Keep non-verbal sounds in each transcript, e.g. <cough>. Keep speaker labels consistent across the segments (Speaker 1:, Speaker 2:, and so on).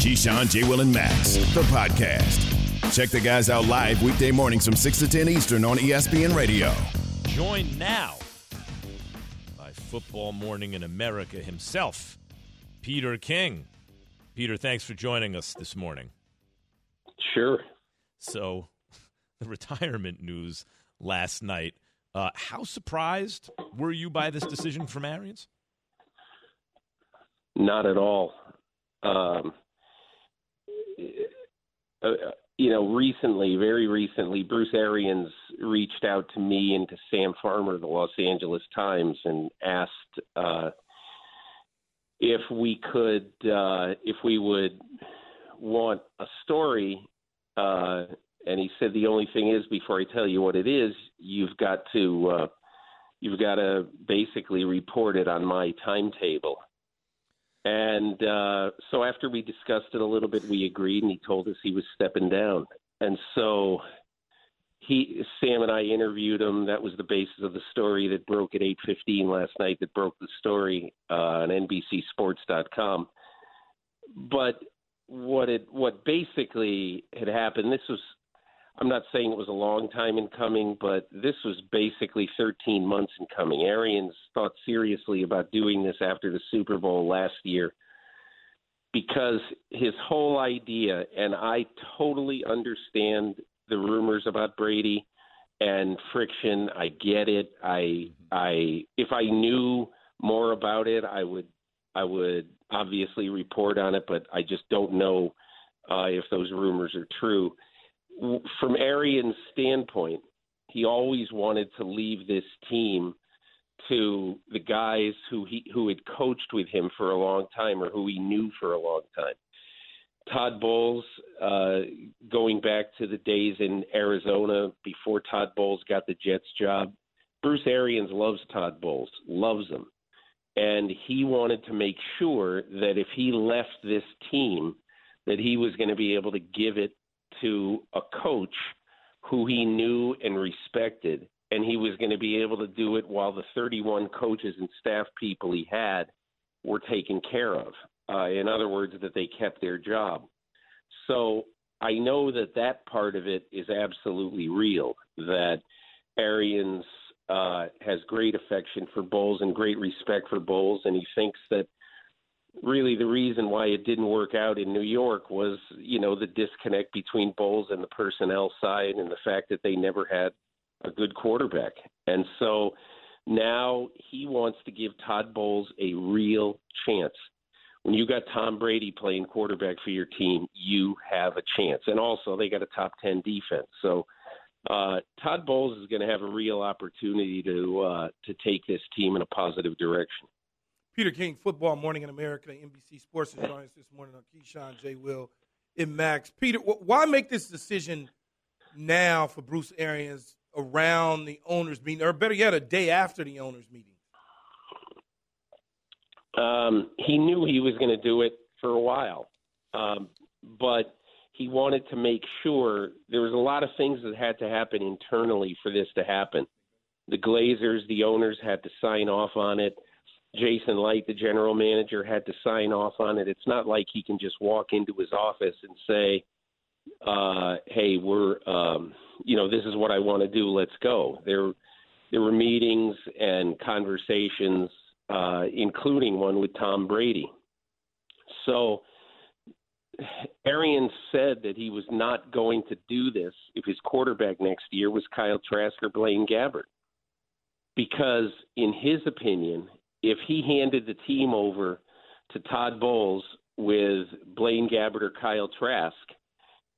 Speaker 1: Keyshawn, J. Will, and Max, the podcast. Check the guys out live weekday mornings from 6 to 10 Eastern on ESPN Radio.
Speaker 2: Joined now by Football Morning in America himself, Peter King. Peter, thanks for joining us this morning.
Speaker 3: Sure.
Speaker 2: So, <laughs> the retirement news last night. Uh, how surprised were you by this decision from Arians?
Speaker 3: Not at all. Um, uh, you know, recently, very recently, Bruce Arians reached out to me and to Sam Farmer, the Los Angeles Times, and asked uh, if we could, uh, if we would want a story. Uh, and he said the only thing is, before I tell you what it is, you've got to, uh, you've got to basically report it on my timetable. And uh, so after we discussed it a little bit, we agreed, and he told us he was stepping down. And so he, Sam, and I interviewed him. That was the basis of the story that broke at 8:15 last night. That broke the story uh, on NBCSports.com. But what it, what basically had happened, this was I'm not saying it was a long time in coming, but this was basically 13 months in coming. Arians thought seriously about doing this after the Super Bowl last year because his whole idea, and I totally understand the rumors about Brady and friction. I get it. I, I, if I knew more about it, I would, I would obviously report on it, but I just don't know uh, if those rumors are true from Arians' standpoint, he always wanted to leave this team to the guys who he who had coached with him for a long time or who he knew for a long time. Todd Bowles, uh, going back to the days in Arizona before Todd Bowles got the Jets job, Bruce Arians loves Todd Bowles, loves him. And he wanted to make sure that if he left this team, that he was going to be able to give it to a coach who he knew and respected, and he was going to be able to do it while the 31 coaches and staff people he had were taken care of. Uh, in other words, that they kept their job. So I know that that part of it is absolutely real. That Arians uh, has great affection for Bowles and great respect for Bowles, and he thinks that really the reason why it didn't work out in New York was, you know, the disconnect between Bowles and the personnel side and the fact that they never had a good quarterback. And so now he wants to give Todd Bowles a real chance. When you got Tom Brady playing quarterback for your team, you have a chance. And also they got a top 10 defense. So uh, Todd Bowles is going to have a real opportunity to uh, to take this team in a positive direction.
Speaker 4: Peter King, Football Morning in America, NBC Sports is joining us this morning on Keyshawn, J. Will, and Max. Peter, why make this decision now for Bruce Arians around the owners' meeting, or better yet, a day after the owners' meeting?
Speaker 3: Um, he knew he was going to do it for a while, um, but he wanted to make sure there was a lot of things that had to happen internally for this to happen. The Glazers, the owners, had to sign off on it Jason Licht, the general manager, had to sign off on it. It's not like he can just walk into his office and say, uh, "Hey, we're, um, you know, this is what I want to do. Let's go." There, there were meetings and conversations, uh, including one with Tom Brady. So, Arian said that he was not going to do this if his quarterback next year was Kyle Trask or Blaine Gabbert, because in his opinion, if he handed the team over to Todd Bowles with Blaine Gabbert or Kyle Trask,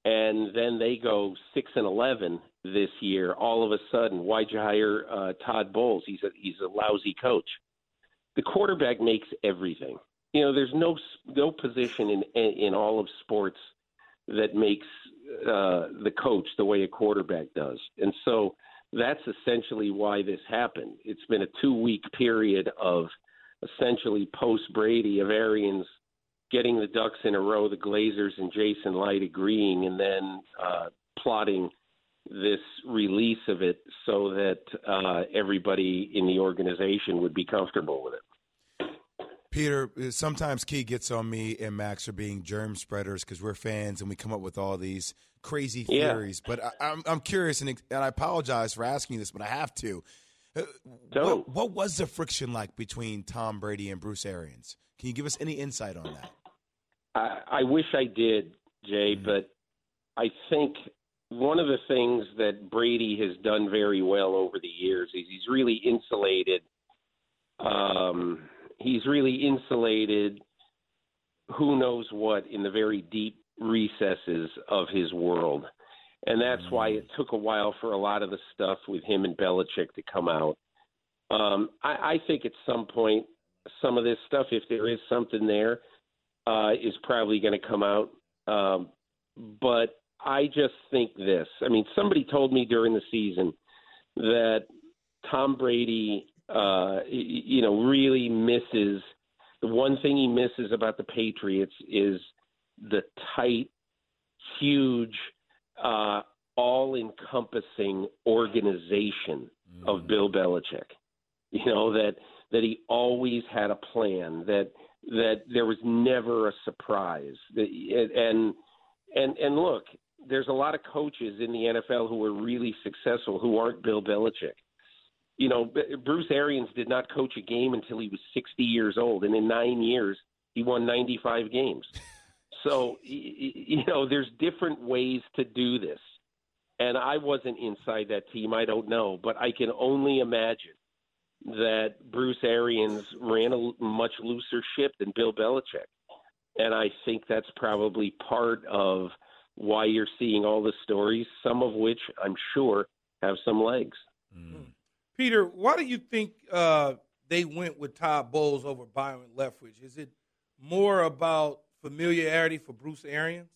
Speaker 3: and then they go six and eleven this year, all of a sudden, why'd you hire uh, Todd Bowles? He's a he's a lousy coach. The quarterback makes everything. you know, there's no no position in in all of sports that makes uh, the coach the way a quarterback does, and so that's essentially why this happened. It's been a two week period of essentially post Brady of Arians getting the ducks in a row, the Glazers and Jason Licht agreeing, and then uh, plotting this release of it so that uh, everybody in the organization would be comfortable with it.
Speaker 5: Peter, sometimes Key gets on me and Max for being germ spreaders because we're fans and we come up with all these crazy theories. Yeah. But I, am I'm, I'm curious, and, and I apologize for asking this, but I have to. Uh, what, what, was the friction like between Tom Brady and Bruce Arians? Can you give us any insight on that?
Speaker 3: I, I wish I did, Jay, mm-hmm. but I think one of the things that Brady has done very well over the years is he's really insulated. Um, he's really insulated. Who knows what in the very deep recesses of his world, and that's why it took a while for a lot of the stuff with him and Belichick to come out. Um, I, I think at some point, some of this stuff, if there is something there, uh, is probably going to come out. Um, but I just think this. I mean, somebody told me during the season that Tom Brady, uh, you know, really misses the one thing he misses about the Patriots is the tight, huge, uh, all-encompassing organization mm. of Bill Belichick. You know that that he always had a plan. That that there was never a surprise. And and and look, there's a lot of coaches in the NFL who are really successful who aren't Bill Belichick. You know, Bruce Arians did not coach a game until he was 60 years old, and in nine years, he won 95 games. <laughs> So, you know, there's different ways to do this. And I wasn't inside that team. I don't know. But I can only imagine that Bruce Arians ran a much looser ship than Bill Belichick. And I think that's probably part of – why you're seeing all the stories, some of which I'm sure have some legs.
Speaker 4: Mm. Peter, why do you think uh, they went with Todd Bowles over Byron Leftwich? Is it more about familiarity for Bruce Arians?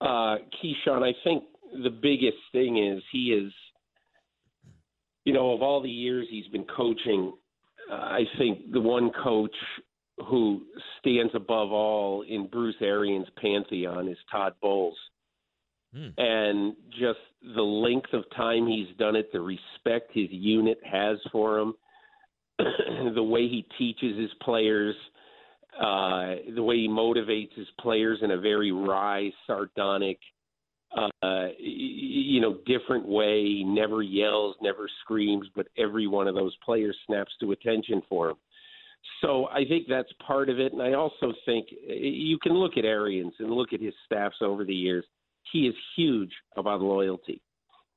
Speaker 3: Uh, Keyshawn, I think the biggest thing is he is, you know, of all the years he's been coaching, uh, I think the one coach who stands above all in Bruce Arians' pantheon is Todd Bowles. Hmm. And just the length of time he's done it, the respect his unit has for him, <clears throat> the way he teaches his players, uh, the way he motivates his players in a very wry, sardonic, uh, you know, different way. He never yells, never screams, but every one of those players snaps to attention for him. So I think that's part of it. And I also think you can look at Arians and look at his staffs over the years. He is huge about loyalty.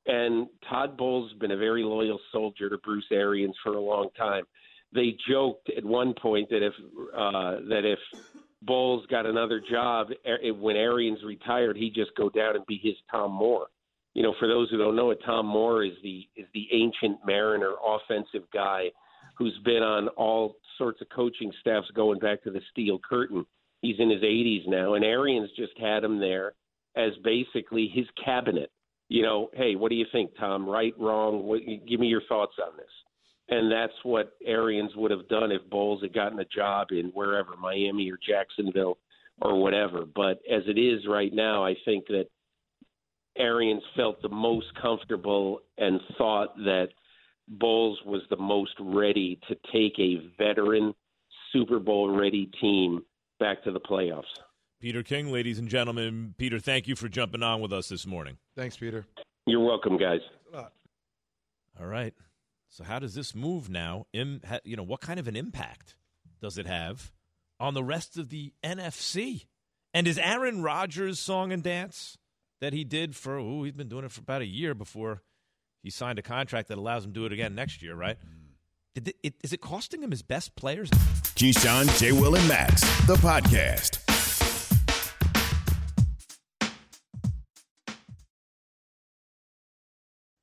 Speaker 3: And Todd Bowles has been a very loyal soldier to Bruce Arians for a long time. They joked at one point that if uh, that if Bowles got another job when Arians retired, he'd just go down and be his Tom Moore. You know, for those who don't know it, Tom Moore is the is the ancient Mariner offensive guy who's been on all sorts of coaching staffs going back to the Steel Curtain. He's in his 80s now, and Arians just had him there as basically his cabinet. You know, hey, what do you think, Tom? Right, wrong? What, give me your thoughts on this. And that's what Arians would have done if Bowles had gotten a job in wherever, Miami or Jacksonville or whatever. But as it is right now, I think that Arians felt the most comfortable and thought that – Bowles was the most ready to take a veteran Super Bowl ready team back to the playoffs.
Speaker 2: Peter King, ladies and gentlemen. Peter, thank you for jumping on with us this morning.
Speaker 5: Thanks, Peter.
Speaker 3: You're welcome, guys.
Speaker 2: All right. So, how does this move now? In, you know, what kind of an impact does it have on the rest of the NFC? And is Aaron Rodgers' song and dance that he did for, oh, he's been doing it for about a year before he signed a contract that allows him to do it again next year, right? It, it, is it costing him his best players?
Speaker 1: Keyshawn, J. Will, and Max, the podcast.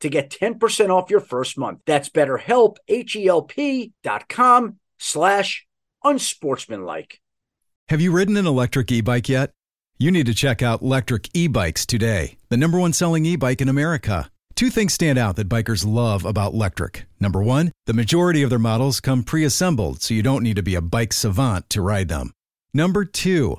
Speaker 6: to get 10% off your first month. That's betterhelp, H-E-L-P dot com slash unsportsmanlike.
Speaker 7: Have you ridden an electric e-bike yet? You need to check out Lectric E-Bikes today, the number one selling e-bike in America. Two things stand out that bikers love about Lectric. Number one, the majority of their models come pre-assembled, so you don't need to be a bike savant to ride them. Number two,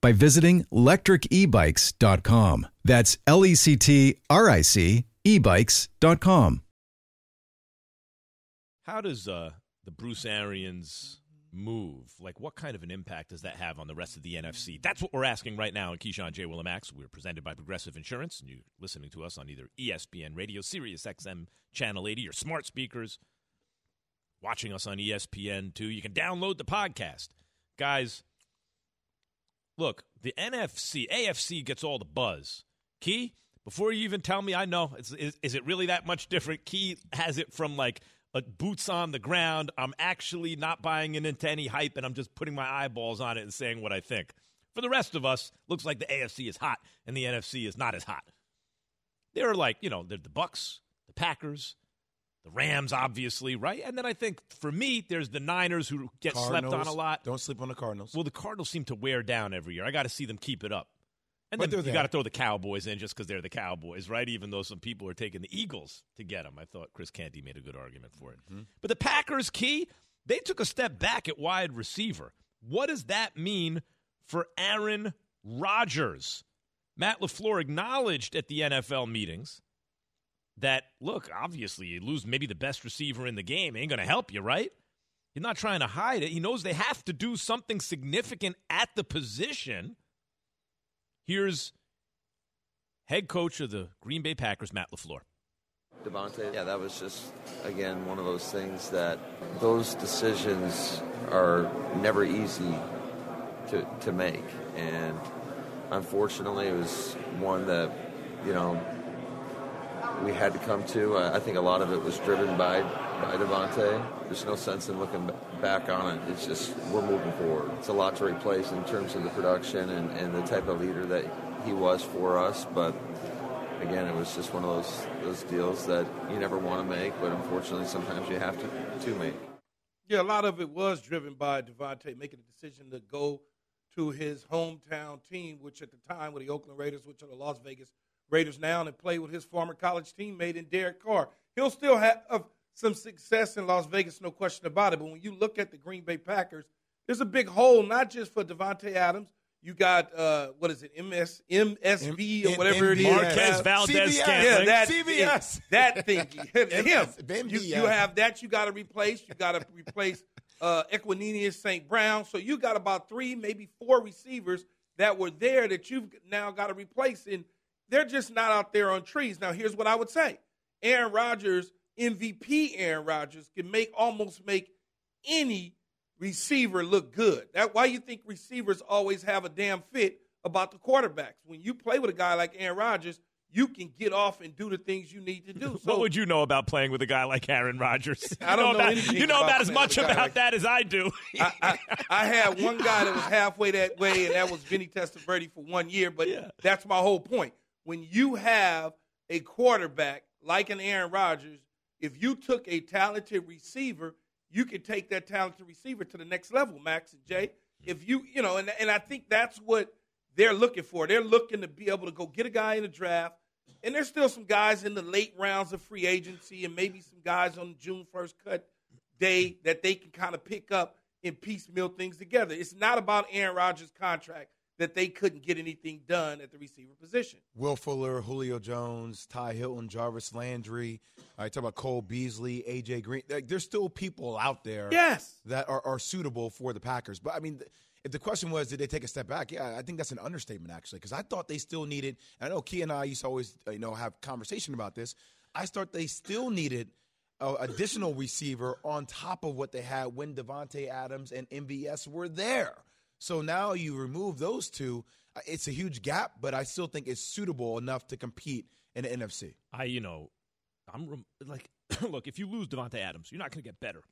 Speaker 7: by visiting lectricebikes.com. That's L E C T R I C ebikes.com.
Speaker 2: How does uh, the Bruce Arians move? Like, what kind of an impact does that have on the rest of the NFC? That's what we're asking right now in Keyshawn J. Willimax. We're presented by Progressive Insurance, and you're listening to us on either ESPN Radio, Sirius XM Channel 80, or smart speakers. Watching us on ESPN too. You can download the podcast, guys. Look, the NFC, AFC gets all the buzz. Key, before you even tell me, I know. Is, is, it really that much different? Key has it from like a boots on the ground. I'm actually not buying into any hype, and I'm just putting my eyeballs on it and saying what I think. For the rest of us, looks like the AFC is hot and the NFC is not as hot. They're like, you know, they're the Bucs, the Packers, the Rams, obviously, right? And then I think for me, there's the Niners who get
Speaker 5: Cardinals.
Speaker 2: slept on a lot.
Speaker 5: Don't sleep on the Cardinals.
Speaker 2: Well, the Cardinals seem to wear down every year. I got to see them keep it up. And
Speaker 5: But
Speaker 2: then you got to throw the Cowboys in just because they're the Cowboys, right? Even though some people are taking the Eagles to get them. I thought Chris Canty made a good argument for it.
Speaker 5: Mm-hmm.
Speaker 2: But the Packers, key, they took a step back at wide receiver. What does that mean for Aaron Rodgers? Matt LaFleur acknowledged at the NFL meetings that, look, obviously, you lose maybe the best receiver in the game. Ain't going to help you, right? He's not trying to hide it. He knows they have to do something significant at the position. Here's head coach of the Green Bay Packers, Matt LaFleur.
Speaker 8: Davante, yeah, that was just, again, one of those things that those decisions are never easy to, to make. And unfortunately, it was one that, you know, we had to come to. I I think a lot of it was driven by, by Davante. There's no sense in looking back on it. It's just, we're moving forward. It's a lot to replace in terms of the production and, and the type of leader that he was for us, but again, it was just one of those those deals that you never want to make, but unfortunately, sometimes you have to to make.
Speaker 4: Yeah, a lot of it was driven by Davante making a decision to go to his hometown team, which at the time were the Oakland Raiders, which are the Las Vegas Raiders now, and play with his former college teammate in Derek Carr. He'll still have some success in Las Vegas, no question about it. But when you look at the Green Bay Packers, there's a big hole, not just for Davante Adams. You got uh, what is it, MS, MSV or
Speaker 5: M-
Speaker 4: whatever it is.
Speaker 2: Marques Valdez
Speaker 5: CBS.
Speaker 4: Yeah,
Speaker 2: Scantling.
Speaker 4: that
Speaker 5: CBS.
Speaker 4: that thing. <laughs> Him. You, you have that. You got to replace. You got to replace uh, Equanimeous St. Brown. So you got about three, maybe four receivers that were there that you've now got to replace, and they're just not out there on trees. Now, here's what I would say: Aaron Rodgers, MVP Aaron Rodgers, can make almost make any receiver look good. That why you think receivers always have a damn fit about the quarterbacks. When you play with a guy like Aaron Rodgers, you can get off and do the things you need to do. <laughs> So
Speaker 2: what would you know about playing with a guy like Aaron Rodgers? <laughs>
Speaker 4: I
Speaker 2: You
Speaker 4: don't know
Speaker 2: about, You know
Speaker 4: about
Speaker 2: about as much
Speaker 4: with a guy
Speaker 2: about
Speaker 4: like-
Speaker 2: that as I do.
Speaker 4: I, I, I had one guy that was halfway that way, and that was Vinny Testaverde for one year. But <laughs>
Speaker 2: Yeah.
Speaker 4: that's my whole point. When you have a quarterback like an Aaron Rodgers, if you took a talented receiver, you could take that talented receiver to the next level, Max and Jay. Mm-hmm. If you, you know, and, and I think that's what they're looking for. They're looking to be able to go get a guy in the draft, and there's still some guys in the late rounds of free agency and maybe some guys on June 1st cut day that they can kind of pick up and piecemeal things together. It's not about Aaron Rodgers' contract that they couldn't get anything done at the receiver position.
Speaker 5: Will Fuller, Julio Jones, Ty Hilton, Jarvis Landry. I talk about Cole Beasley, AJ Green. Like, there's still people out there
Speaker 4: yes.
Speaker 5: that are, are suitable for the Packers. But I mean, if the question was, did they take a step back? Yeah, I think that's an understatement actually, because I thought they still needed. I know Key and I used to always, you know, have conversation about this. I thought they still needed an additional receiver on top of what they had when Davante Adams and MVS were there. So now you remove those two. Uh, it's a huge gap, but I still think it's suitable enough to compete in the NFC.
Speaker 2: I, you know, I'm like, <coughs> look, if you lose Davante Adams, you're not going to get better.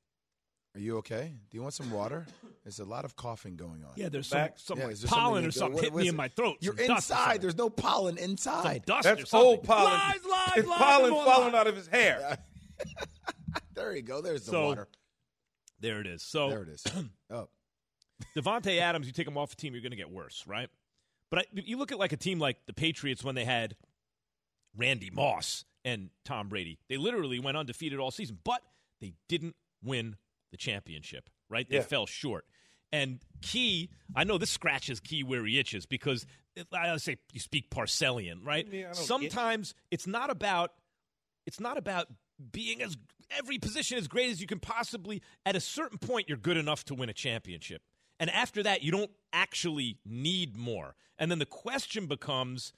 Speaker 5: Are you okay? Do you want some water? There's a lot of coughing going on.
Speaker 2: Yeah, there's some, some yeah, like pollen or something hitting me in my throat.
Speaker 5: You're inside. There's no pollen inside.
Speaker 2: Some dust
Speaker 4: That's
Speaker 2: old
Speaker 4: pollen.
Speaker 2: Lies, lies,
Speaker 4: it's
Speaker 2: lies,
Speaker 4: pollen
Speaker 2: lies.
Speaker 4: falling out of his hair. <laughs>
Speaker 5: there you go. There's the
Speaker 2: so,
Speaker 5: water.
Speaker 2: There it is. So
Speaker 5: there it is. <clears throat> oh.
Speaker 2: Davante Adams, you take him off a team, you're going to get worse, right? But I, you look at like a team like the Patriots when they had Randy Moss and Tom Brady. They literally went undefeated all season, but they didn't win the championship, right? They
Speaker 4: Yeah.
Speaker 2: fell short. And Key, I know this scratches Key where he itches because it, I say you speak Parcellsian, right?
Speaker 4: Yeah,
Speaker 2: Sometimes it's not about it's not about being as every position as great as you can possibly. At a certain point, you're good enough to win a championship, and after that, you don't actually need more. And then the question becomes.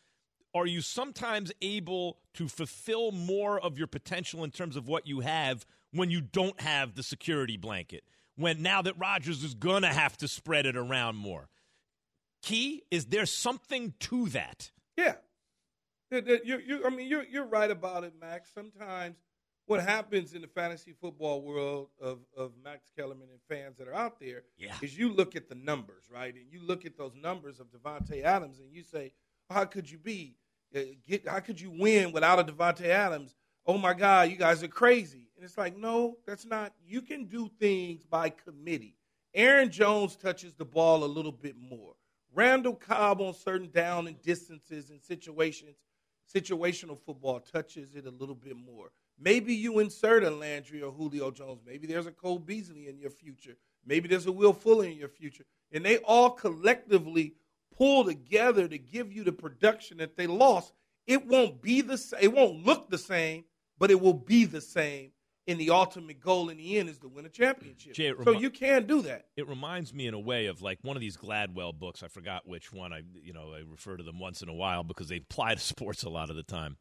Speaker 2: Are you sometimes able to fulfill more of your potential in terms of what you have when you don't have the security blanket? When now that Rodgers is going to have to spread it around more. Key, is there something to that?
Speaker 4: Yeah. You, you, I mean, you're, you're right about it, Max. Sometimes what happens in the fantasy football world of, of Max Kellerman and fans that are out there
Speaker 2: Yeah.
Speaker 4: is you look at the numbers, right? And you look at those numbers of Davante Adams and you say, how could you be? uh, Get, how could you win without a Davante Adams? Oh my God, you guys are crazy. And it's like, no, that's not. You can do things by committee. Aaron Jones touches the ball a little bit more. Randall Cobb on certain down and distances and situations, situational football touches it a little bit more. Maybe you insert a Landry or Julio Jones. Maybe there's a Cole Beasley in your future. Maybe there's a Will Fuller in your future. And they all collectively pull together to give you the production that they lost. It won't be the same. It won't look the same, but it will be the same. And the ultimate goal in the end is to win a championship.
Speaker 2: Jay, it
Speaker 4: so you can do that.
Speaker 2: It reminds me in a way of like one of these Gladwell books. I forgot which one. I you know I refer to them once in a while because they apply to <laughs> sports a lot of the time.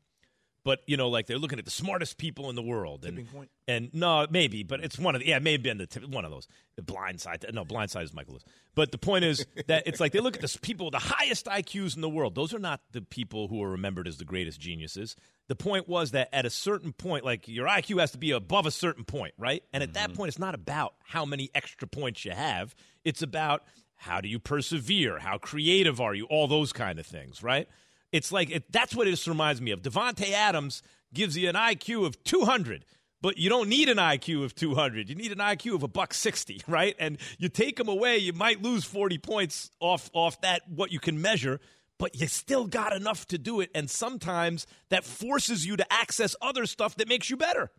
Speaker 2: But you know, like they're looking at the smartest people in the world, and and no, maybe, but it's one of the yeah, it may have been the tip, one of those. The blind side, no, blind side is Michael Lewis. But the point is <laughs> that it's like they look at the people with the highest IQs in the world. Those are not the people who are remembered as the greatest geniuses. The point was that at a certain point, like your IQ has to be above a certain point, right? And at that mm-hmm. point, it's not about how many extra points you have. It's about how do you persevere? How creative are you? All those kind of things, right? It's like it, that's what this reminds me of. Davante Adams gives you an IQ of 200, but you don't need an IQ of 200. You need an IQ of a buck 60, <laughs> right? And you take him away, you might lose 40 points off off that what you can measure, but you still got enough to do it. And sometimes that forces you to access other stuff that makes you better.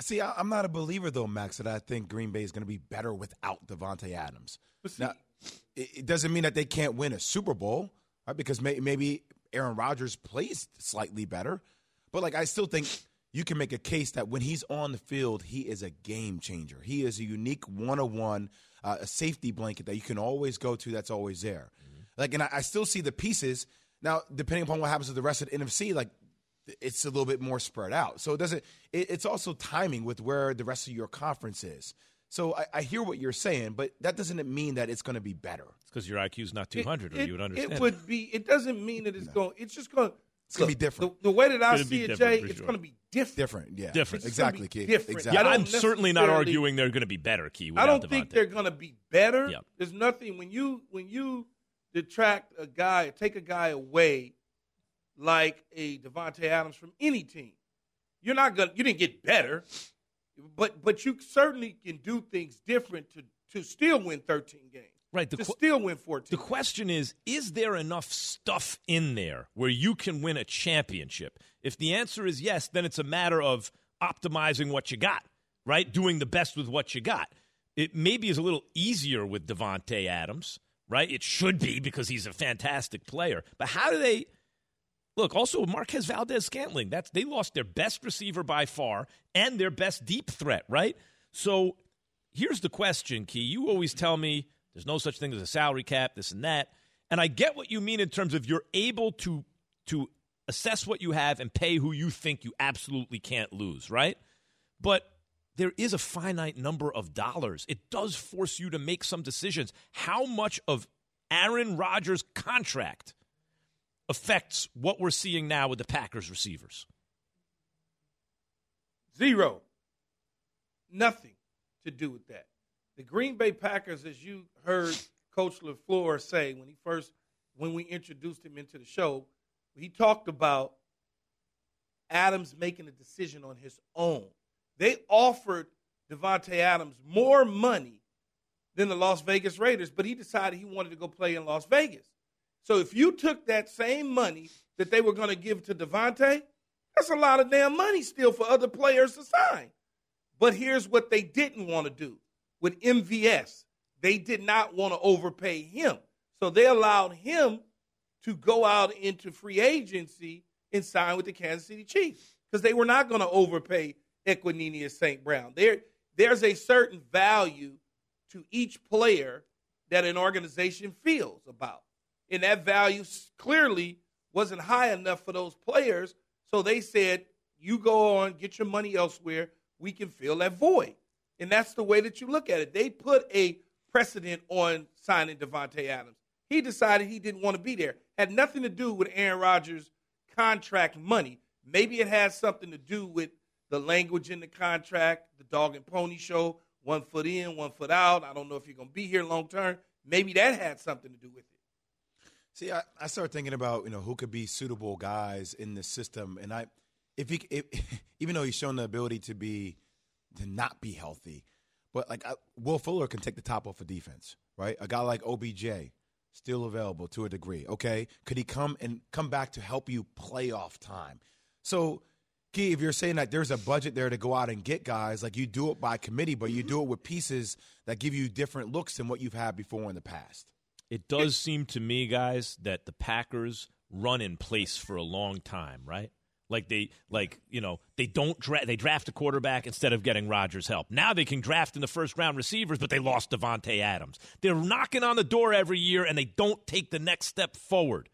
Speaker 5: See, I, I'm not a believer though, Max, that I think Green Bay is going to be better without Davante Adams.
Speaker 4: See-
Speaker 5: now, it, it doesn't mean that they can't win a Super Bowl, right? Because may, maybe Aaron Rodgers plays slightly better, but like I still think you can make a case that when he's on the field, he is a game changer. He is a unique one-on-one, uh, a safety blanket that you can always go to. That's always there. Like, and I, I still see the pieces now. Depending upon what happens to the rest of the NFC, like it's a little bit more spread out. So it doesn't. It, it's also timing with where the rest of your conference is. So I, I hear what you're saying, but that doesn't mean that it's going to be better.
Speaker 2: It's because your IQ is not 200, or
Speaker 4: it,
Speaker 2: you would understand.
Speaker 4: It would be. It doesn't mean that it's going. It's just going.
Speaker 5: It's gonna be different.
Speaker 4: The, the way that I
Speaker 2: It's gonna be
Speaker 4: see it,
Speaker 2: different,
Speaker 4: Jay, it's
Speaker 2: sure.
Speaker 4: going to be different.
Speaker 5: Different, yeah,
Speaker 2: Different.
Speaker 4: It's
Speaker 5: Exactly,
Speaker 4: be
Speaker 5: Key.
Speaker 4: different.
Speaker 5: Exactly.
Speaker 2: yeah,
Speaker 4: I
Speaker 2: I'm certainly not arguing they're going to be better, Key.
Speaker 4: I don't think they're going to be better.
Speaker 2: Yep.
Speaker 4: There's nothing when you when you detract a guy, take a guy away like a Davante Adams from any team. You're not gonna. You didn't get better, but but you certainly can do things different to to still win 13 games.
Speaker 2: Right.
Speaker 4: to qu- still win 14.
Speaker 2: The question is is there enough stuff in there where you can win a championship? If the answer is yes, then it's a matter of optimizing what you got, right? Doing the best with what you got. It maybe is a little easier with Davante Adams, right? It should be because he's a fantastic player. But how do they look? Also, Marques Valdez-Scantling. That's they lost their best receiver by far and their best deep threat, right? So here's the question, Key. You always tell me there's no such thing as a salary cap, this and that. And I get what you mean in terms of you're able to to assess what you have and pay who you think you absolutely can't lose, right? But there is a finite number of dollars. It does force you to make some decisions. How much of Aaron Rodgers' contract affects what we're seeing now with the Packers receivers?
Speaker 4: Zero. Nothing to do with that. The Green Bay Packers, as you heard Coach LaFleur say when he first when we introduced him into the show, he talked about Adams making a decision on his own. They offered Davante Adams more money than the Las Vegas Raiders, but he decided he wanted to go play in Las Vegas. So if you took that same money that they were going to give to Davante, that's a lot of damn money still for other players to sign. But here's what they didn't want to do with MVS. They did not want to overpay him. So they allowed him to go out into free agency and sign with the Kansas City Chiefs because they were not going to overpay Equanimeous St. Brown. There, there's a certain value to each player that an organization feels about. And that value clearly wasn't high enough for those players. So they said, you go on, get your money elsewhere. We can fill that void. And that's the way that you look at it. They put a precedent on signing Davante Adams. He decided he didn't want to be there. Had nothing to do with Aaron Rodgers' contract money. Maybe it has something to do with the language in the contract, the dog and pony show, one foot in, one foot out. I don't know if you're going to be here long term. Maybe that had something to do with it.
Speaker 5: See, I, I started thinking about you know who could be suitable guys in the system, and I, if he, if, <laughs> even though he's shown the ability to be, to not be healthy, but like I, Will Fuller can take the top off of defense, right? A guy like OBJ, still available to a degree. Okay, could he come and come back to help you playoff time? So Key, if you're saying that there's a budget there to go out and get guys, like you do it by committee, but you do it with pieces that give you different looks than what you've had before in the past.
Speaker 2: It does seem to me, guys, that the Packers run in place for a long time, right? Like they, like you know, they don't draft. They draft a quarterback instead of getting Rodgers' help. Now they can draft in the first round receivers, but they lost Davante Adams. They're knocking on the door every year, and they don't take the next step forward.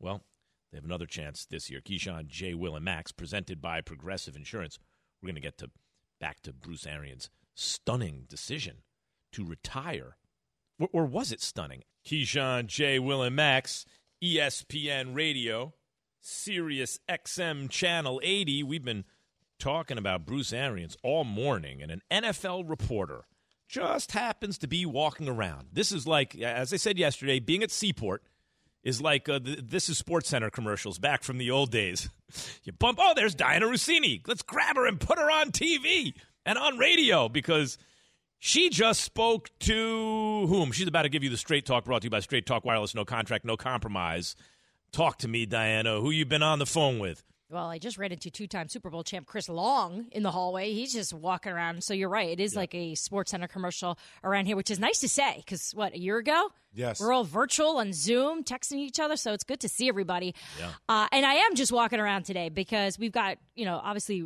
Speaker 2: Well, they have another chance this year. Keyshawn, J. Will, and Max, presented by Progressive Insurance. We're going to get to back to Bruce Arians' stunning decision to retire. Or, was it stunning? Keyshawn, J. Will, and Max, ESPN Radio, Sirius XM Channel 80. We've been talking about Bruce Arians all morning, and an NFL reporter just happens to be walking around. This is like, as I said yesterday, being at Seaport is like uh, the, this is SportsCenter commercials back from the old days. <laughs> you bump, oh, there's Dianna Russini. Let's grab her and put her on TV and on radio because she just spoke to whom? She's about to give you the straight talk brought to you by Straight Talk Wireless, no contract, no compromise. Talk to me, Dianna. Who you been on the phone with?
Speaker 9: Well, I just ran into two-time Super Bowl champ Chris Long in the hallway. He's just walking around. So you're right; it is yeah. like a SportsCenter commercial around here, which is nice to say. Because what a year ago,
Speaker 5: yes,
Speaker 9: we're all virtual on Zoom, texting each other. So it's good to see everybody. Yeah. Uh, and I am just walking around today because we've got you know obviously,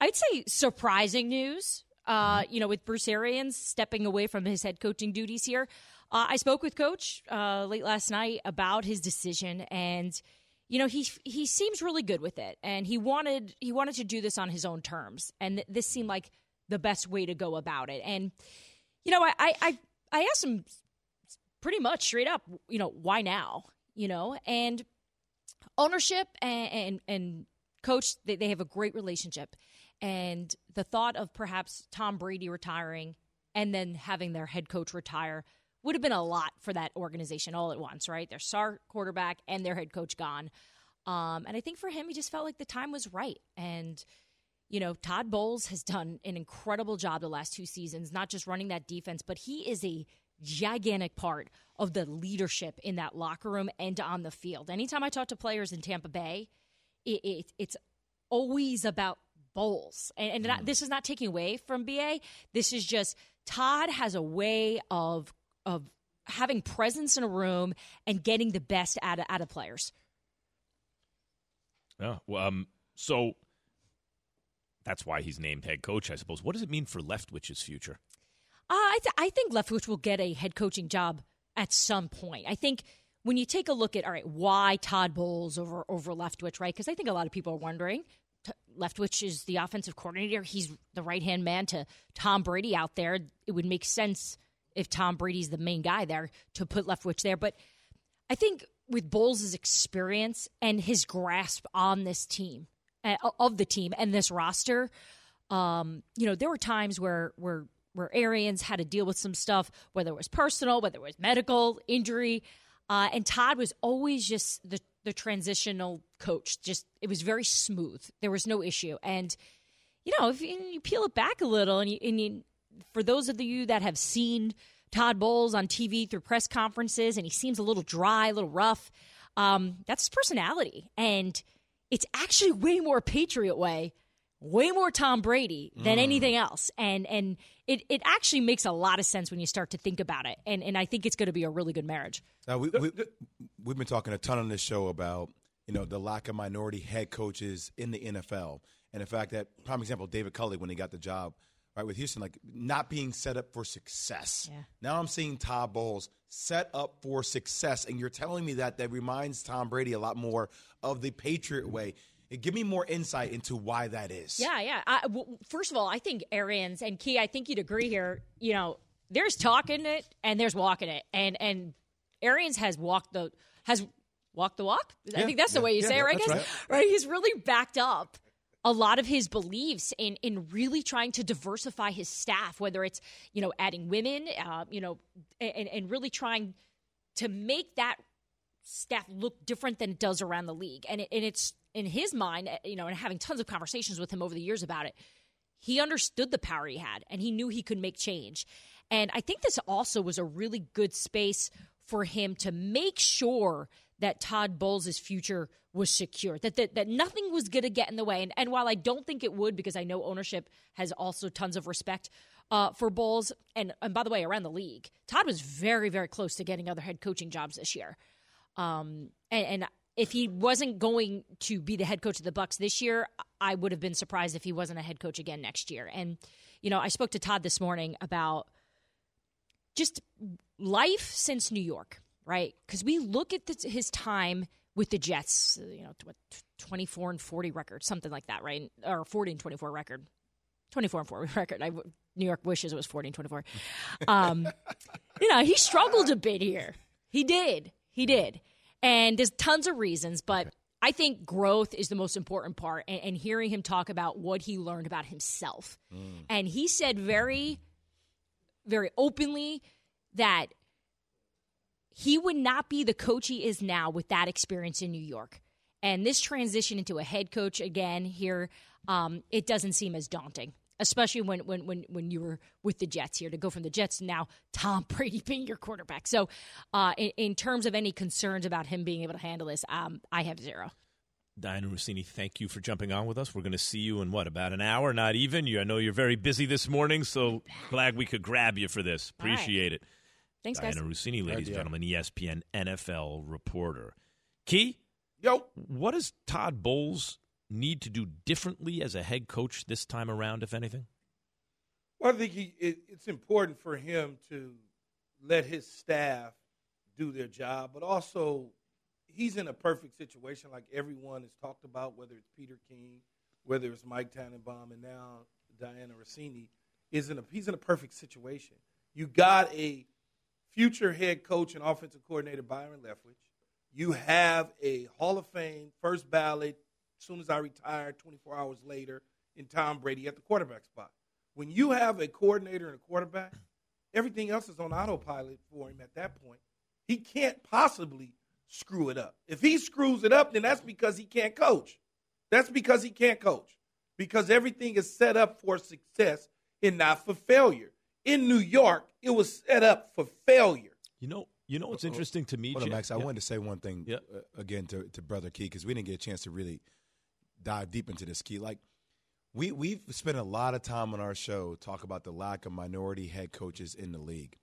Speaker 9: I'd say surprising news. Uh, you know, with Bruce Arians stepping away from his head coaching duties here. Uh, I spoke with Coach uh, late last night about his decision and you know he he seems really good with it. And he wanted he wanted to do this on his own terms. And th- this seemed like the best way to go about it. And you know I I I asked him pretty much straight up you know why now you know? And ownership and and, and coach they, they have a great relationship and the thought of perhaps Tom Brady retiring and then having their head coach retire would have been a lot for that organization all at once, right? Their star quarterback and their head coach gone. Um, and I think for him, he just felt like the time was right. And, you know, Todd Bowles has done an incredible job the last two seasons, not just running that defense, but he is a gigantic part of the leadership in that locker room and on the field. Anytime I talk to players in Tampa Bay, it, it, it's always about Bowles. And, and not, mm. this is not taking away from BA. This is just Todd has a way of of having presence in a room and getting the best out of, out of players.
Speaker 2: Yeah. Well, um, so that's why he's named head coach, I suppose. What does it mean for Leftwich's future?
Speaker 9: Uh, I, th- I think Leftwich will get a head coaching job at some point. I think when you take a look at all right, why Todd Bowles over over Leftwich, right? Because I think a lot of people are wondering. Leftwich is the offensive coordinator. He's the right hand man to Tom Brady out there. It would make sense if Tom Brady's the main guy there to put Leftwich there. But I think with Bowles' experience and his grasp on this team, uh, of the team and this roster, um, you know, there were times where where where Arians had to deal with some stuff, whether it was personal, whether it was medical, injury. Uh, and Todd was always just the, the transitional coach. Just it was very smooth. There was no issue. And you know, if you, you peel it back a little, and you, and you, for those of you that have seen Todd Bowles on TV through press conferences, and he seems a little dry, a little rough. Um, that's his personality, and it's actually way more Patriot way, way more Tom Brady than mm. anything else, and and it it actually makes a lot of sense when you start to think about it, and and I think it's going to be a really good marriage.
Speaker 5: Now we, we we've been talking a ton on this show about you know the lack of minority head coaches in the NFL, and the fact that prime example David Culley when he got the job right, with Houston, like not being set up for success. Yeah. Now I'm seeing Todd Bowles set up for success, and you're telling me that that reminds Tom Brady a lot more of the Patriot way. Give me more insight into why that is.
Speaker 9: Yeah, yeah. I, well, first of all, I think Arians and Key. I think you'd agree here. You know, there's talking it and there's walking it, and and Arians has walked the has walked the walk. Yeah, I think that's the way you yeah, say it, right? Guys? Right. right. He's really backed up a lot of his beliefs in in really trying to diversify his staff, whether it's you know adding women, uh, you know, and, and really trying to make that staff look different than it does around the league. And, it, and it's in his mind, uh, you know, and having tons of conversations with him over the years about it, he understood the power he had and he knew he could make change. And I think this also was a really good space for him to make sure that Todd Bowles' future was secure, that, that, that nothing was going to get in the way. And, and while I don't think it would, because I know ownership has also tons of respect uh, for Bowles, and, and by the way, around the league, Todd was very, very close to getting other head coaching jobs this year. Um, and, and if he wasn't going to be the head coach of the Bucs this year, I would have been surprised if he wasn't a head coach again next year. And you know, I spoke to Todd this morning about just life since New York right? Because we look at the, his time with the Jets, you know, what, 24 and 40 record, something like that, right? Or 40 and 24 record. 24 and 4 <laughs> record. I, New York wishes it was 40 and 24. Um, <laughs> you know, he struggled a bit here. He did. He did. And there's tons of reasons, but I think growth is the most important part. And, and hearing him talk about what he learned about himself. Mm. And he said very, very openly that he would not be the coach he is now with that experience in New York. And this transition into a head coach again here, um, it doesn't seem as daunting, especially when, when when when you were with the Jets here to go from the Jets to now Tom <laughs> Brady being your quarterback. So, uh, in, in, terms of any concerns about him being able to handle this, um, I have zero.
Speaker 2: Dianna Russini, thank you for jumping on with us. We're going to see you in what about an hour? Not even. You, I know you're very busy this morning, so glad we could grab you for this. Appreciate right. it.
Speaker 9: Thanks,
Speaker 2: Dianna
Speaker 9: guys.
Speaker 2: Russini, ladies and gentlemen, ESPN NFL reporter. Key,
Speaker 4: yo,
Speaker 2: what does Todd Bowles need to do differently as a head coach this time around, if anything?
Speaker 4: Well, I think he, it, it's important for him to let his staff do their job, but also he's in a perfect situation, like everyone has talked about, whether it's Peter King, whether it's Mike Tannenbaum, and now Dianna Russini. Is in a, he's in a perfect situation. You got a future head coach and offensive coordinator Byron Leftwich. You have a Hall of Fame first ballot, as soon as I retired, 24 hours later, in Tom Brady at the quarterback spot. When you have a coordinator and a quarterback, everything else is on autopilot for him at that point. He can't possibly screw it up. If he screws it up, then that's because he can't coach. That's because he can't coach. Because everything is set up for success and not for failure. In New York, it was set up for failure.
Speaker 2: You know, you know what's interesting to me,
Speaker 5: Hold on, Max. I
Speaker 2: Yeah.
Speaker 5: wanted to say one thing
Speaker 2: Yeah.
Speaker 5: uh, again to, to Brother Key because we didn't get a chance to really dive deep into this key. Like we we've spent a lot of time on our show talk about the lack of minority head coaches in the league,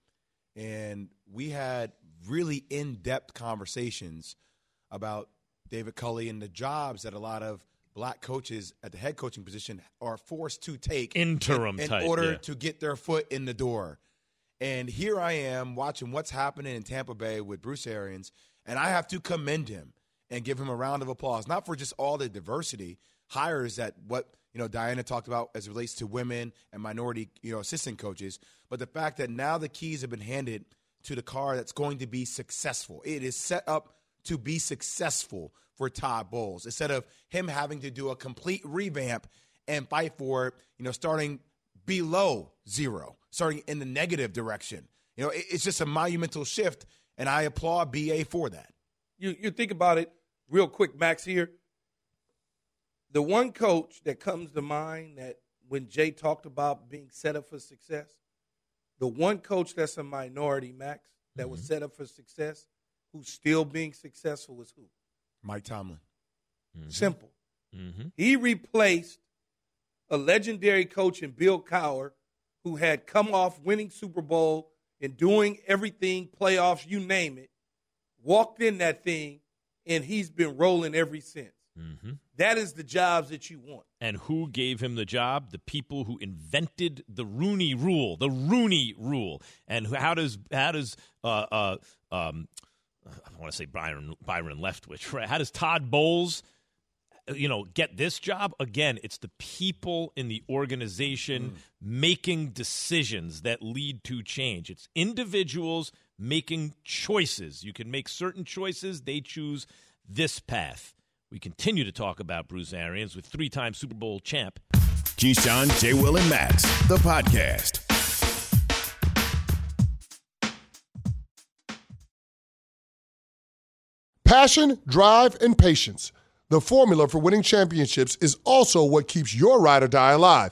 Speaker 5: and we had really in depth conversations about David Culley and the jobs that a lot of black coaches at the head coaching position are forced to take
Speaker 2: Interim
Speaker 5: in, in
Speaker 2: type,
Speaker 5: order
Speaker 2: yeah.
Speaker 5: to get their foot in the door. And here I am watching what's happening in Tampa Bay with Bruce Arians, and I have to commend him and give him a round of applause, not for just all the diversity hires that what you know Dianna talked about as relates to women and minority you know assistant coaches, but the fact that now the keys have been handed to the car that's going to be successful. It is set up to be successful for Todd Bowles instead of him having to do a complete revamp and fight for you know, starting below zero, starting in the negative direction. You know, it's just a monumental shift, and I applaud BA for that.
Speaker 4: You you think about it real quick, Max. Here, the one coach that comes to mind that when Jay talked about being set up for success, the one coach that's a minority, Max, that was set up for success, who's still being successful is who?
Speaker 5: Mike Tomlin.
Speaker 4: Simple.
Speaker 2: Mm-hmm.
Speaker 4: He replaced a legendary coach in Bill Cowher, who had come off winning Super Bowl and doing everything, playoffs, you name it, walked in that thing, and he's been rolling ever since.
Speaker 2: Mm-hmm.
Speaker 4: That is the jobs that you want.
Speaker 2: And who gave him the job? The people who invented the Rooney Rule, the Rooney Rule. And how does how does uh, uh, um, I want to say Byron Byron Leftwich, right? How does Todd Bowles, you know, get this job? Again, it's the people in the organization making decisions that lead to change. It's individuals making choices. You can make certain choices; they choose this path. We continue to talk about Bruce Arians with three-time Super Bowl champ
Speaker 1: Keyshawn, J. Will, and Max, the podcast.
Speaker 10: Passion, drive, and patience. The formula for winning championships is also what keeps your ride or die alive.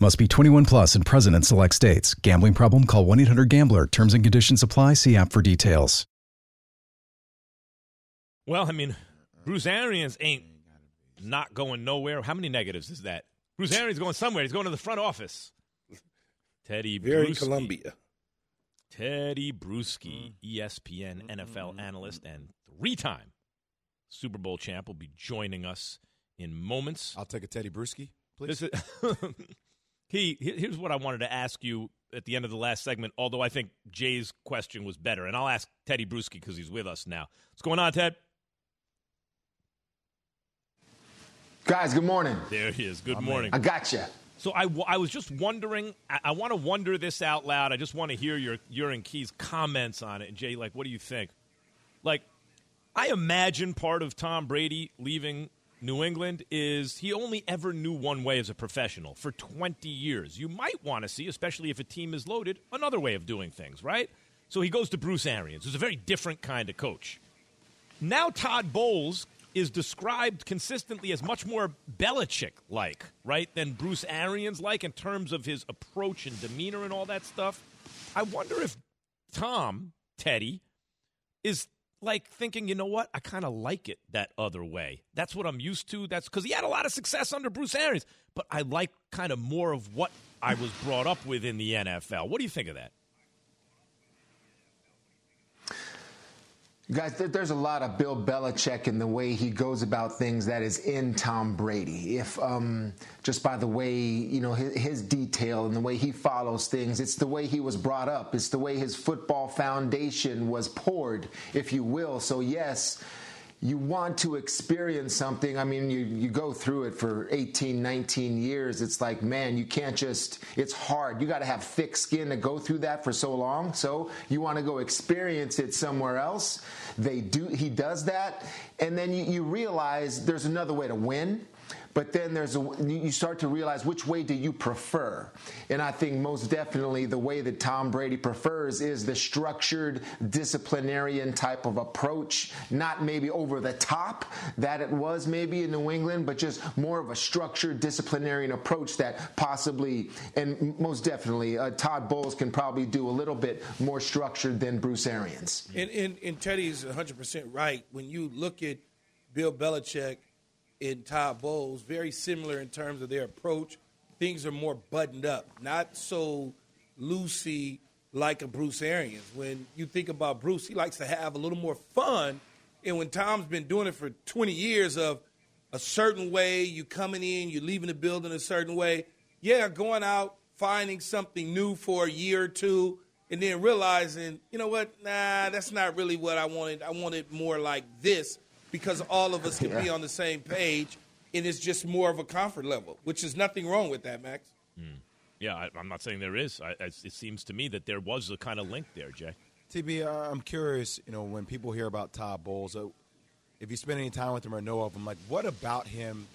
Speaker 7: Must be 21 plus and present in select states. Gambling problem? Call 1 800 Gambler. Terms and conditions apply. See app for details.
Speaker 2: Well, I mean, Bruce Arians ain't not going nowhere. How many negatives is that? Bruce Arians going somewhere. He's going to the front office. <laughs> Tedy
Speaker 4: Very
Speaker 2: Bruschi.
Speaker 4: Columbia.
Speaker 2: Tedy Bruschi, mm-hmm. E ESPN mm-hmm. NFL analyst and three-time Super Bowl champ, will be joining us in moments.
Speaker 5: I'll take a Tedy Bruschi, please. <laughs>
Speaker 2: This he he- here's what I wanted to ask you at the end of the last segment. Although I think Jay's question was better, and I'll ask Tedy Bruschi because he's with us now. What's going on, Ted?
Speaker 11: Guys, good morning.
Speaker 2: There he is. Good morning.
Speaker 11: I got you.
Speaker 2: So I, w- I was just wondering. I, I want to wonder this out loud. I just want to hear your your and Key's comments on it. And Jay, like, what do you think? Like, I imagine part of Tom Brady leaving New England is he only ever knew one way as a professional for 20 years. You might want to see, especially if a team is loaded, another way of doing things, right? So he goes to Bruce Arians, who's a very different kind of coach. Now Todd Bowles is described consistently as much more Belichick like, right, than Bruce Arians like in terms of his approach and demeanor and all that stuff. I wonder if Tom, Tedy, is like thinking, you know what? I kind of like it that other way. That's what I'm used to. That's because he had a lot of success under Bruce Arians, but I like kind of more of what I was brought up with in the NFL. What do you think of that?
Speaker 11: Guys, there's a lot of Bill Belichick in the way he goes about things that is in Tom Brady. If um, just by the way, you know, his, his, detail and the way he follows things, it's the way he was brought up. It's the way his football foundation was poured, if you will. So yes, you want to experience something. I mean, you, you go through it for 18, 19 years. It's like, man, you can't just, it's hard. You got to have thick skin to go through that for so long. So you want to go experience it somewhere else. They do, he does that. And then you, you realize there's another way to win but then there's a, you start to realize which way do you prefer. And i think most definitely the way that tom brady prefers is the structured disciplinarian type of approach. Not maybe over the top that it was maybe in new england but just more of a structured disciplinarian approach that possibly and most definitely uh, todd bowles can probably do a little bit more structured than bruce arians.
Speaker 4: And, and, and tedy's 100% right. When you look at bill belichick in Todd Bowles, very similar in terms of their approach. Things are more buttoned up, not so loosey like a Bruce Arians. When you think about Bruce, he likes to have a little more fun. And when Tom's been doing it for 20 years of a certain way, you coming in, you leaving the building a certain way, yeah, going out, finding something new for a year or two, and then realizing, you know what, nah, that's not really what I wanted. I wanted more like this because all of us can yeah. be on the same page, and it's just more of a comfort level, which is nothing wrong with that, Max.
Speaker 2: Mm. Yeah, I, am not saying there is. I, it seems to me that there was a kind of link there, Jay.
Speaker 5: TB, uh, I'm curious. You know, when people hear about Todd Bowles, uh, if you spend any time with him or know of him, like what about him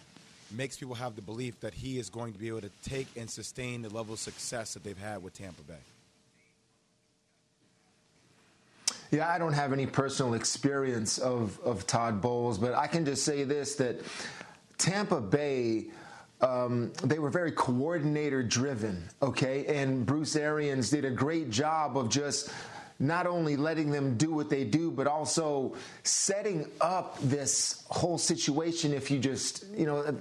Speaker 5: makes people have the belief that he is going to be able to take and sustain the level of success that they've had with Tampa Bay?
Speaker 11: Yeah, I don't have any personal experience of, of Todd Bowles, but I can just say this that Tampa Bay. Um, they were very coordinator driven, okay? And Bruce Arians did a great job of just not only letting them do what they do, but also setting up this whole situation. If you just, you know,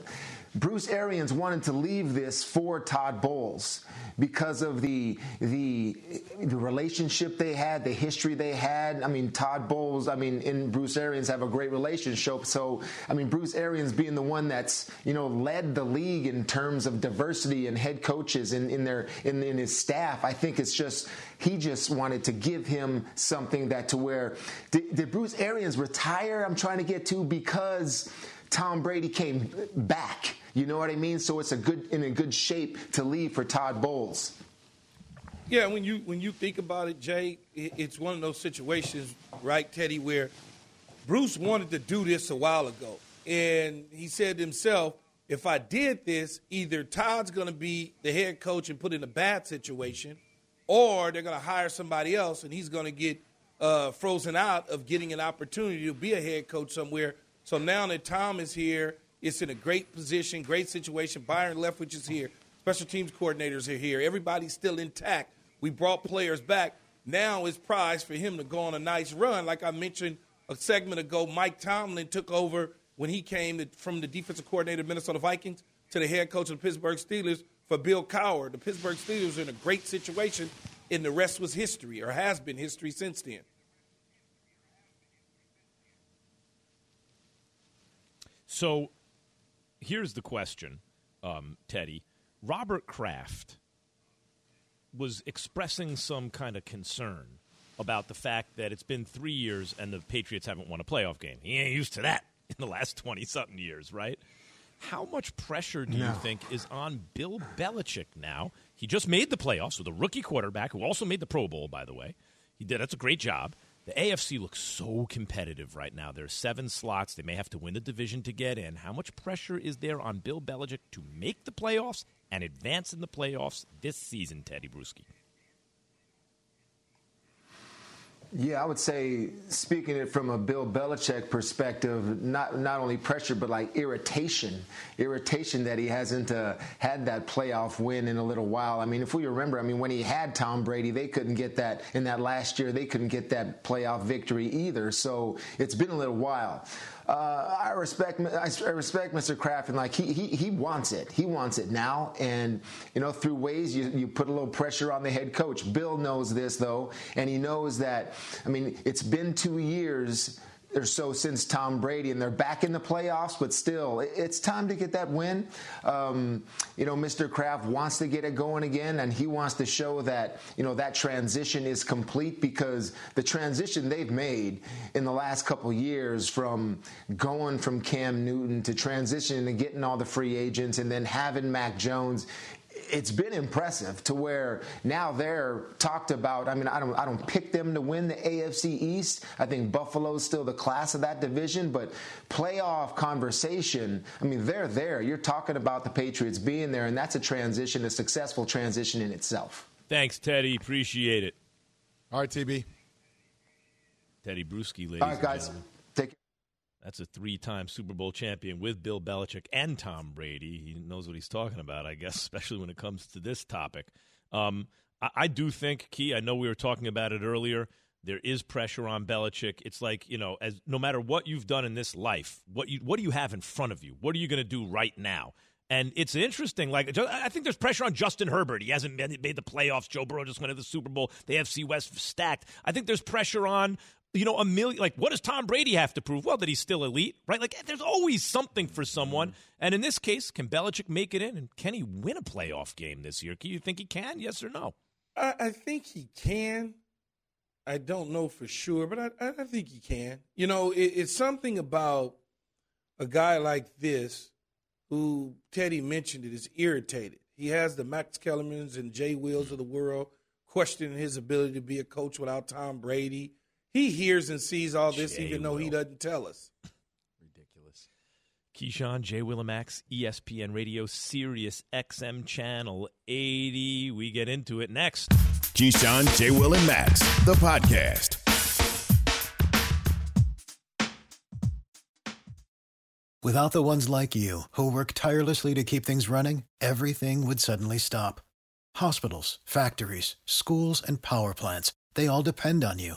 Speaker 11: Bruce Arians wanted to leave this for Todd Bowles because of the, the the relationship they had, the history they had. I mean, Todd Bowles, I mean, and Bruce Arians have a great relationship. So, I mean, Bruce Arians being the one that's you know led the league in terms of diversity and head coaches in, in their in, in his staff. I think it's just he just wanted to give him something that to where did, did Bruce Arians retire? I'm trying to get to because Tom Brady came back. You know what I mean? So it's a good in a good shape to leave for Todd Bowles.
Speaker 4: Yeah, when you when you think about it, Jay, it's one of those situations, right, Tedy, where Bruce wanted to do this a while ago, and he said to himself, "If I did this, either Todd's going to be the head coach and put in a bad situation, or they're going to hire somebody else, and he's going to get uh, frozen out of getting an opportunity to be a head coach somewhere." So now that Tom is here, it's in a great position, great situation. Byron Leftwich is here. Special teams coordinators are here. Everybody's still intact. We brought players back. Now it's prize for him to go on a nice run. Like I mentioned a segment ago, Mike Tomlin took over when he came from the defensive coordinator of Minnesota Vikings to the head coach of the Pittsburgh Steelers for Bill Cowher. The Pittsburgh Steelers are in a great situation, and the rest was history, or has been history since then.
Speaker 2: So here's the question, um, Tedy. Robert Kraft was expressing some kind of concern about the fact that it's been three years and the Patriots haven't won a playoff game. He ain't used to that in the last 20 something years, right? How much pressure do no. you think is on Bill Belichick now? He just made the playoffs with a rookie quarterback who also made the Pro Bowl, by the way. He did. That's a great job. The AFC looks so competitive right now. There are seven slots. They may have to win the division to get in. How much pressure is there on Bill Belichick to make the playoffs and advance in the playoffs this season, Tedy Bruschi?
Speaker 11: Yeah, I would say, speaking it from a Bill Belichick perspective, not not only pressure but like irritation, irritation that he hasn't uh, had that playoff win in a little while. I mean, if we remember, I mean, when he had Tom Brady, they couldn't get that in that last year. They couldn't get that playoff victory either. So it's been a little while uh, I respect I respect Mr. Kraft and like he, he he wants it. He wants it now, and you know through ways you, you put a little pressure on the head coach. Bill knows this though, and he knows that. I mean, it's been two years or so since Tom Brady, and they're back in the playoffs, but still, it's time to get that win. Um, you know, Mr. Kraft wants to get it going again, and he wants to show that, you know, that transition is complete because the transition they've made in the last couple years from going from Cam Newton to transitioning and getting all the free agents and then having Mac Jones it's been impressive to where now they're talked about. I mean, I don't I don't pick them to win the AFC East. I think Buffalo's still the class of that division, but playoff conversation. I mean, they're there. You're talking about the Patriots being there, and that's a transition, a successful transition in itself.
Speaker 2: Thanks, Tedy. Appreciate it.
Speaker 10: All right, TB.
Speaker 2: Tedy Bruschi, ladies.
Speaker 11: All right, guys.
Speaker 2: That's a three-time Super Bowl champion with Bill Belichick and Tom Brady. He knows what he's talking about, I guess, <laughs> especially when it comes to this topic. Um, I, I, do think, Key. I know we were talking about it earlier. There is pressure on Belichick. It's like you know, as no matter what you've done in this life, what you what do you have in front of you? What are you going to do right now? And it's interesting. Like I think there's pressure on Justin Herbert. He hasn't made the playoffs. Joe Burrow just went to the Super Bowl. The FC West stacked. I think there's pressure on you know, a million. Like, what does Tom Brady have to prove? Well, that he's still elite, right? Like, there's always something for someone. Mm-hmm. And in this case, can Belichick make it in? And can he win a playoff game this year? Do you think he can? Yes or no?
Speaker 4: I, I think he can. I don't know for sure, but I, I think he can. You know, it, it's something about a guy like this who Tedy mentioned it is irritated. He has the Max Kellermans and Jay Wills of the world questioning his ability to be a coach without Tom Brady he hears and sees all this, Jay even though he doesn't tell us.
Speaker 2: Ridiculous. Keyshawn, J. Willimax, ESPN Radio, Sirius XM Channel 80. We get into it next.
Speaker 1: Keyshawn, J. Will, and Max, the podcast.
Speaker 12: Without the ones like you, who work tirelessly to keep things running, everything would suddenly stop. Hospitals, factories, schools, and power plants, they all depend on you.